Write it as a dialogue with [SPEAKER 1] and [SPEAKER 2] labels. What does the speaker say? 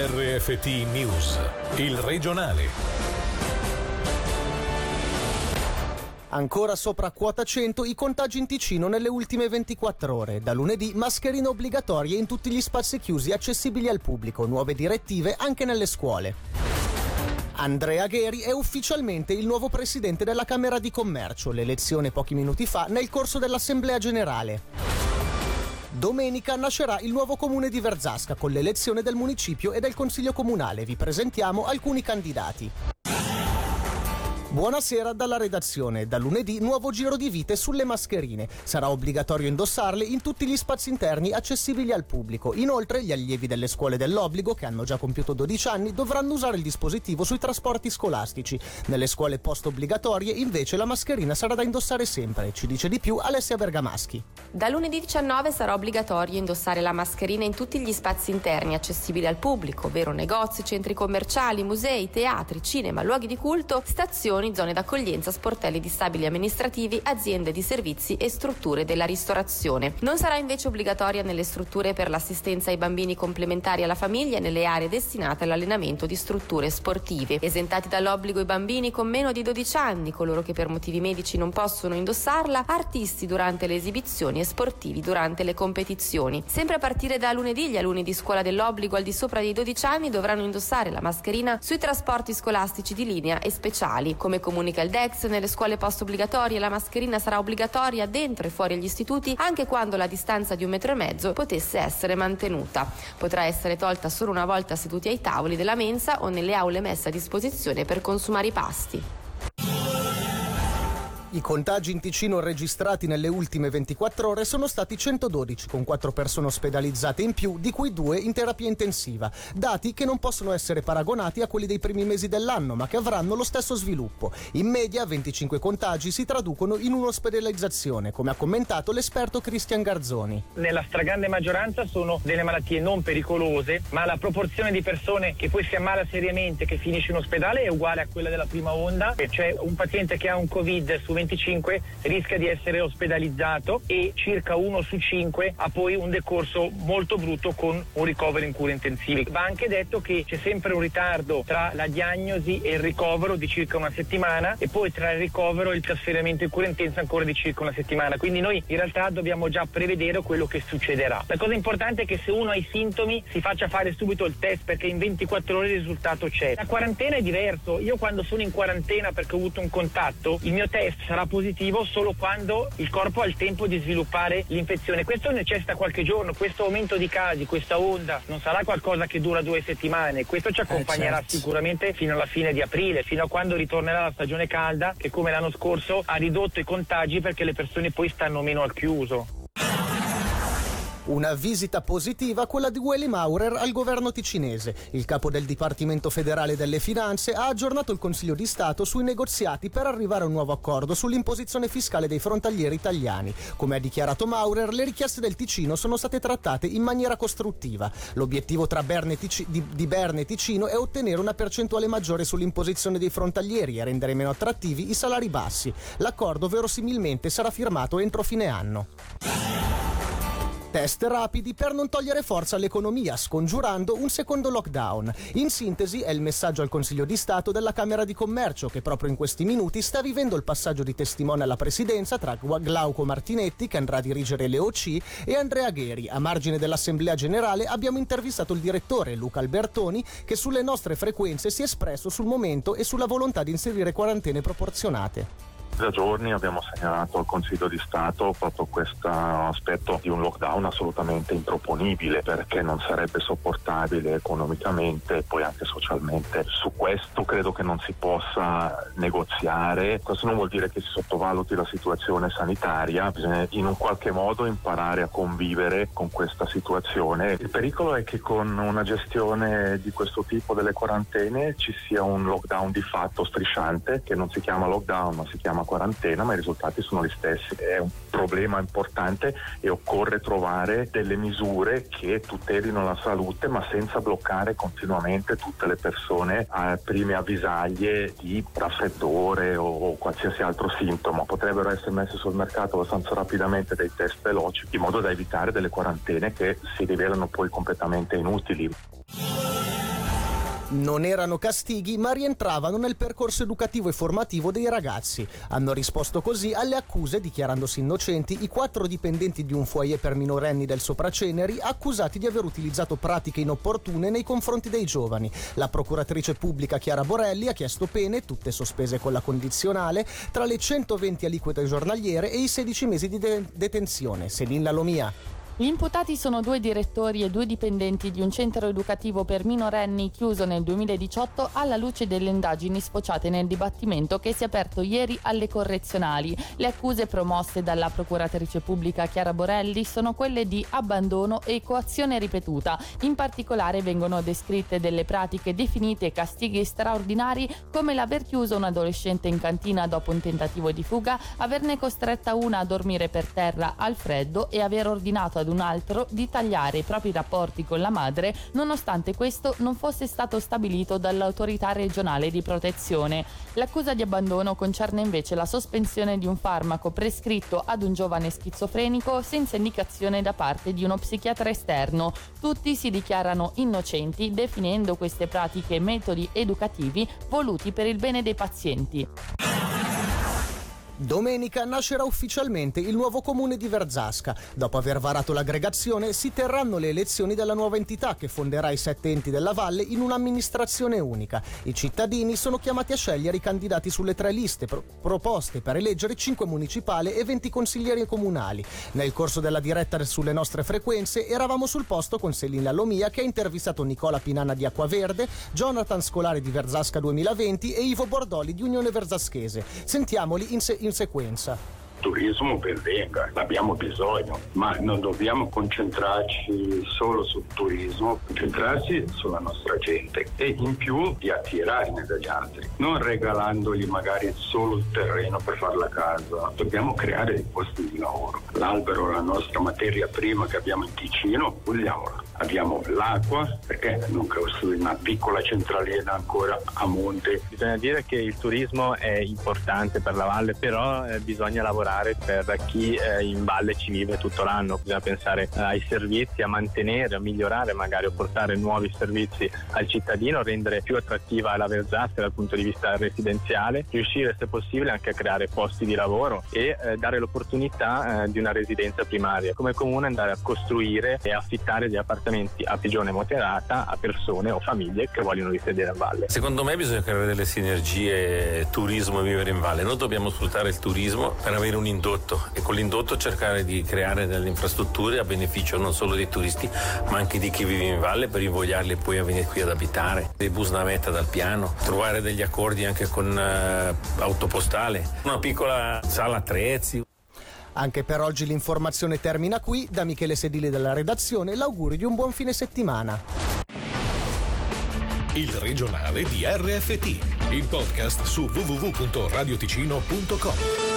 [SPEAKER 1] RFT News, il regionale.
[SPEAKER 2] Ancora sopra quota 100 i contagi in Ticino nelle ultime 24 ore. Da lunedì mascherine obbligatorie in tutti gli spazi chiusi accessibili al pubblico, nuove direttive anche nelle scuole. Andrea Gheri è ufficialmente il nuovo presidente della Camera di Commercio, l'elezione pochi minuti fa nel corso dell'Assemblea Generale. Domenica nascerà il nuovo comune di Verzasca con l'elezione del municipio e del consiglio comunale. Vi presentiamo alcuni candidati. Buonasera dalla redazione. Da lunedì nuovo giro di vite sulle mascherine. Sarà obbligatorio indossarle in tutti gli spazi interni accessibili al pubblico. Inoltre gli allievi delle scuole dell'obbligo, che hanno già compiuto 12 anni, dovranno usare il dispositivo sui trasporti scolastici. Nelle scuole post-obbligatorie invece la mascherina sarà da indossare sempre. Ci dice di più Alessia Bergamaschi.
[SPEAKER 3] Da lunedì 19 sarà obbligatorio indossare la mascherina in tutti gli spazi interni accessibili al pubblico, ovvero negozi, centri commerciali, musei, teatri, cinema, luoghi di culto, stazioni zone d'accoglienza, sportelli di stabili amministrativi, aziende di servizi e strutture della ristorazione. Non sarà invece obbligatoria nelle strutture per l'assistenza ai bambini complementari alla famiglia e nelle aree destinate all'allenamento di strutture sportive. Esentati dall'obbligo i bambini con meno di 12 anni, coloro che per motivi medici non possono indossarla, artisti durante le esibizioni e sportivi durante le competizioni. Sempre a partire da lunedì, gli alunni di scuola dell'obbligo al di sopra dei 12 anni dovranno indossare la mascherina sui trasporti scolastici di linea e speciali, come comunica il DEX, nelle scuole post obbligatorie la mascherina sarà obbligatoria dentro e fuori gli istituti anche quando la distanza di un metro e mezzo potesse essere mantenuta. Potrà essere tolta solo una volta seduti ai tavoli della mensa o nelle aule messe a disposizione per consumare i pasti.
[SPEAKER 2] I contagi in Ticino registrati nelle ultime 24 ore sono stati 112, con 4 persone ospedalizzate in più, di cui 2 in terapia intensiva. Dati che non possono essere paragonati a quelli dei primi mesi dell'anno, ma che avranno lo stesso sviluppo. In media 25 contagi si traducono in un'ospedalizzazione, come ha commentato l'esperto Cristian Garzoni.
[SPEAKER 4] Nella stragrande maggioranza sono delle malattie non pericolose, ma la proporzione di persone che poi si ammala seriamente, che finisce in ospedale, è uguale a quella della prima onda. C'è un paziente che ha un Covid su 25 rischia di essere ospedalizzato e circa uno su cinque ha poi un decorso molto brutto con un ricovero in cure intensive. Va anche detto che c'è sempre un ritardo tra la diagnosi e il ricovero di circa una settimana e poi tra il ricovero e il trasferimento in cura intensa ancora di circa una settimana. Quindi noi in realtà dobbiamo già prevedere quello che succederà. La cosa importante è che se uno ha i sintomi si faccia fare subito il test perché in 24 ore il risultato c'è. La quarantena è diverso. Io quando sono in quarantena perché ho avuto un contatto, il mio test sarà positivo solo quando il corpo ha il tempo di sviluppare l'infezione. Questo necessita qualche giorno, questo aumento di casi, questa onda non sarà qualcosa che dura due settimane, questo ci accompagnerà eh certo. sicuramente fino alla fine di aprile, fino a quando ritornerà la stagione calda che come l'anno scorso ha ridotto i contagi perché le persone poi stanno meno al chiuso.
[SPEAKER 2] Una visita positiva quella di Willy Maurer al governo ticinese. Il capo del Dipartimento federale delle finanze ha aggiornato il Consiglio di Stato sui negoziati per arrivare a un nuovo accordo sull'imposizione fiscale dei frontalieri italiani. Come ha dichiarato Maurer, le richieste del Ticino sono state trattate in maniera costruttiva. L'obiettivo Berne Tic- di, di Berne e Ticino è ottenere una percentuale maggiore sull'imposizione dei frontalieri e rendere meno attrattivi i salari bassi. L'accordo verosimilmente sarà firmato entro fine anno. Test rapidi per non togliere forza all'economia, scongiurando un secondo lockdown. In sintesi è il messaggio al Consiglio di Stato della Camera di Commercio che proprio in questi minuti sta vivendo il passaggio di testimone alla presidenza tra Glauco Martinetti, che andrà a dirigere le OC, e Andrea Gheri. A margine dell'Assemblea Generale abbiamo intervistato il direttore Luca Albertoni che sulle nostre frequenze si è espresso sul momento e sulla volontà di inserire quarantene proporzionate
[SPEAKER 5] da giorni abbiamo segnalato al Consiglio di Stato proprio questo aspetto di un lockdown assolutamente improponibile perché non sarebbe sopportabile economicamente e poi anche socialmente. Su questo credo che non si possa negoziare, questo non vuol dire che si sottovaluti la situazione sanitaria, bisogna in un qualche modo imparare a convivere con questa situazione. Il pericolo è che con una gestione di questo tipo delle quarantene ci sia un lockdown di fatto strisciante che non si chiama lockdown ma si chiama quarantena, ma i risultati sono gli stessi. È un problema importante e occorre trovare delle misure che tutelino la salute, ma senza bloccare continuamente tutte le persone a prime avvisaglie di raffreddore o qualsiasi altro sintomo. Potrebbero essere messi sul mercato abbastanza rapidamente dei test veloci in modo da evitare delle quarantene che si rivelano poi completamente inutili.
[SPEAKER 2] Non erano castighi, ma rientravano nel percorso educativo e formativo dei ragazzi. Hanno risposto così alle accuse, dichiarandosi innocenti, i quattro dipendenti di un foyer per minorenni del Sopraceneri accusati di aver utilizzato pratiche inopportune nei confronti dei giovani. La procuratrice pubblica Chiara Borelli ha chiesto pene, tutte sospese con la condizionale, tra le 120 aliquote giornaliere e i 16 mesi di de- detenzione. Selin Lalomia.
[SPEAKER 6] Gli imputati sono due direttori e due dipendenti di un centro educativo per minorenni chiuso nel 2018 alla luce delle indagini sfociate nel dibattimento che si è aperto ieri alle correzionali. Le accuse promosse dalla procuratrice pubblica Chiara Borelli sono quelle di abbandono e coazione ripetuta. In particolare vengono descritte delle pratiche definite castighi straordinari come l'aver chiuso un adolescente in cantina dopo un tentativo di fuga, averne costretta una a dormire per terra al freddo e aver ordinato ad ad un altro di tagliare i propri rapporti con la madre nonostante questo non fosse stato stabilito dall'autorità regionale di protezione. L'accusa di abbandono concerne invece la sospensione di un farmaco prescritto ad un giovane schizofrenico senza indicazione da parte di uno psichiatra esterno. Tutti si dichiarano innocenti definendo queste pratiche metodi educativi voluti per il bene dei pazienti.
[SPEAKER 2] Domenica nascerà ufficialmente il nuovo comune di Verzasca. Dopo aver varato l'aggregazione, si terranno le elezioni della nuova entità che fonderà i sette enti della valle in un'amministrazione unica. I cittadini sono chiamati a scegliere i candidati sulle tre liste pro- proposte per eleggere cinque municipali e 20 consiglieri comunali. Nel corso della diretta sulle nostre frequenze eravamo sul posto con Selina Lomia che ha intervistato Nicola Pinana di Acquaverde, Jonathan Scolari di Verzasca 2020 e Ivo Bordoli di Unione Verzaschese. Sentiamoli in, se- in sequenza?
[SPEAKER 7] Turismo ben venga, abbiamo bisogno, ma non dobbiamo concentrarci solo sul turismo, concentrarci sulla nostra gente e in più di attirarne dagli altri, non regalandogli magari solo il terreno per fare la casa, dobbiamo creare dei posti di lavoro. L'albero è la nostra materia prima che abbiamo in Ticino, vogliamola abbiamo l'acqua, perché non costruire una piccola centralina ancora a monte?
[SPEAKER 4] Bisogna dire che il turismo è importante per la valle, però eh, bisogna lavorare per chi eh, in valle ci vive tutto l'anno, bisogna pensare ai servizi, a mantenere, a migliorare magari o portare nuovi servizi al cittadino, rendere più attrattiva la Verzasca dal punto di vista residenziale, riuscire se possibile anche a creare posti di lavoro e eh, dare l'opportunità eh, di una residenza primaria. Come comune andare a costruire e affittare degli appartamenti appartamenti a pigione moderata a persone o famiglie che vogliono risiedere a valle.
[SPEAKER 8] Secondo me bisogna creare delle sinergie turismo e vivere in valle. Noi dobbiamo sfruttare il turismo per avere un indotto e con l'indotto cercare di creare delle infrastrutture a beneficio non solo dei turisti ma anche di chi vive in valle per invogliarli poi a venire qui ad abitare. Dei bus navetta dal piano, trovare degli accordi anche con uh, autopostale, una piccola sala attrezzi.
[SPEAKER 2] Anche per oggi l'informazione termina qui. Da Michele Sedili della redazione l'augurio di un buon fine settimana.
[SPEAKER 1] Il regionale di RFT, il podcast su www.radioticino.com.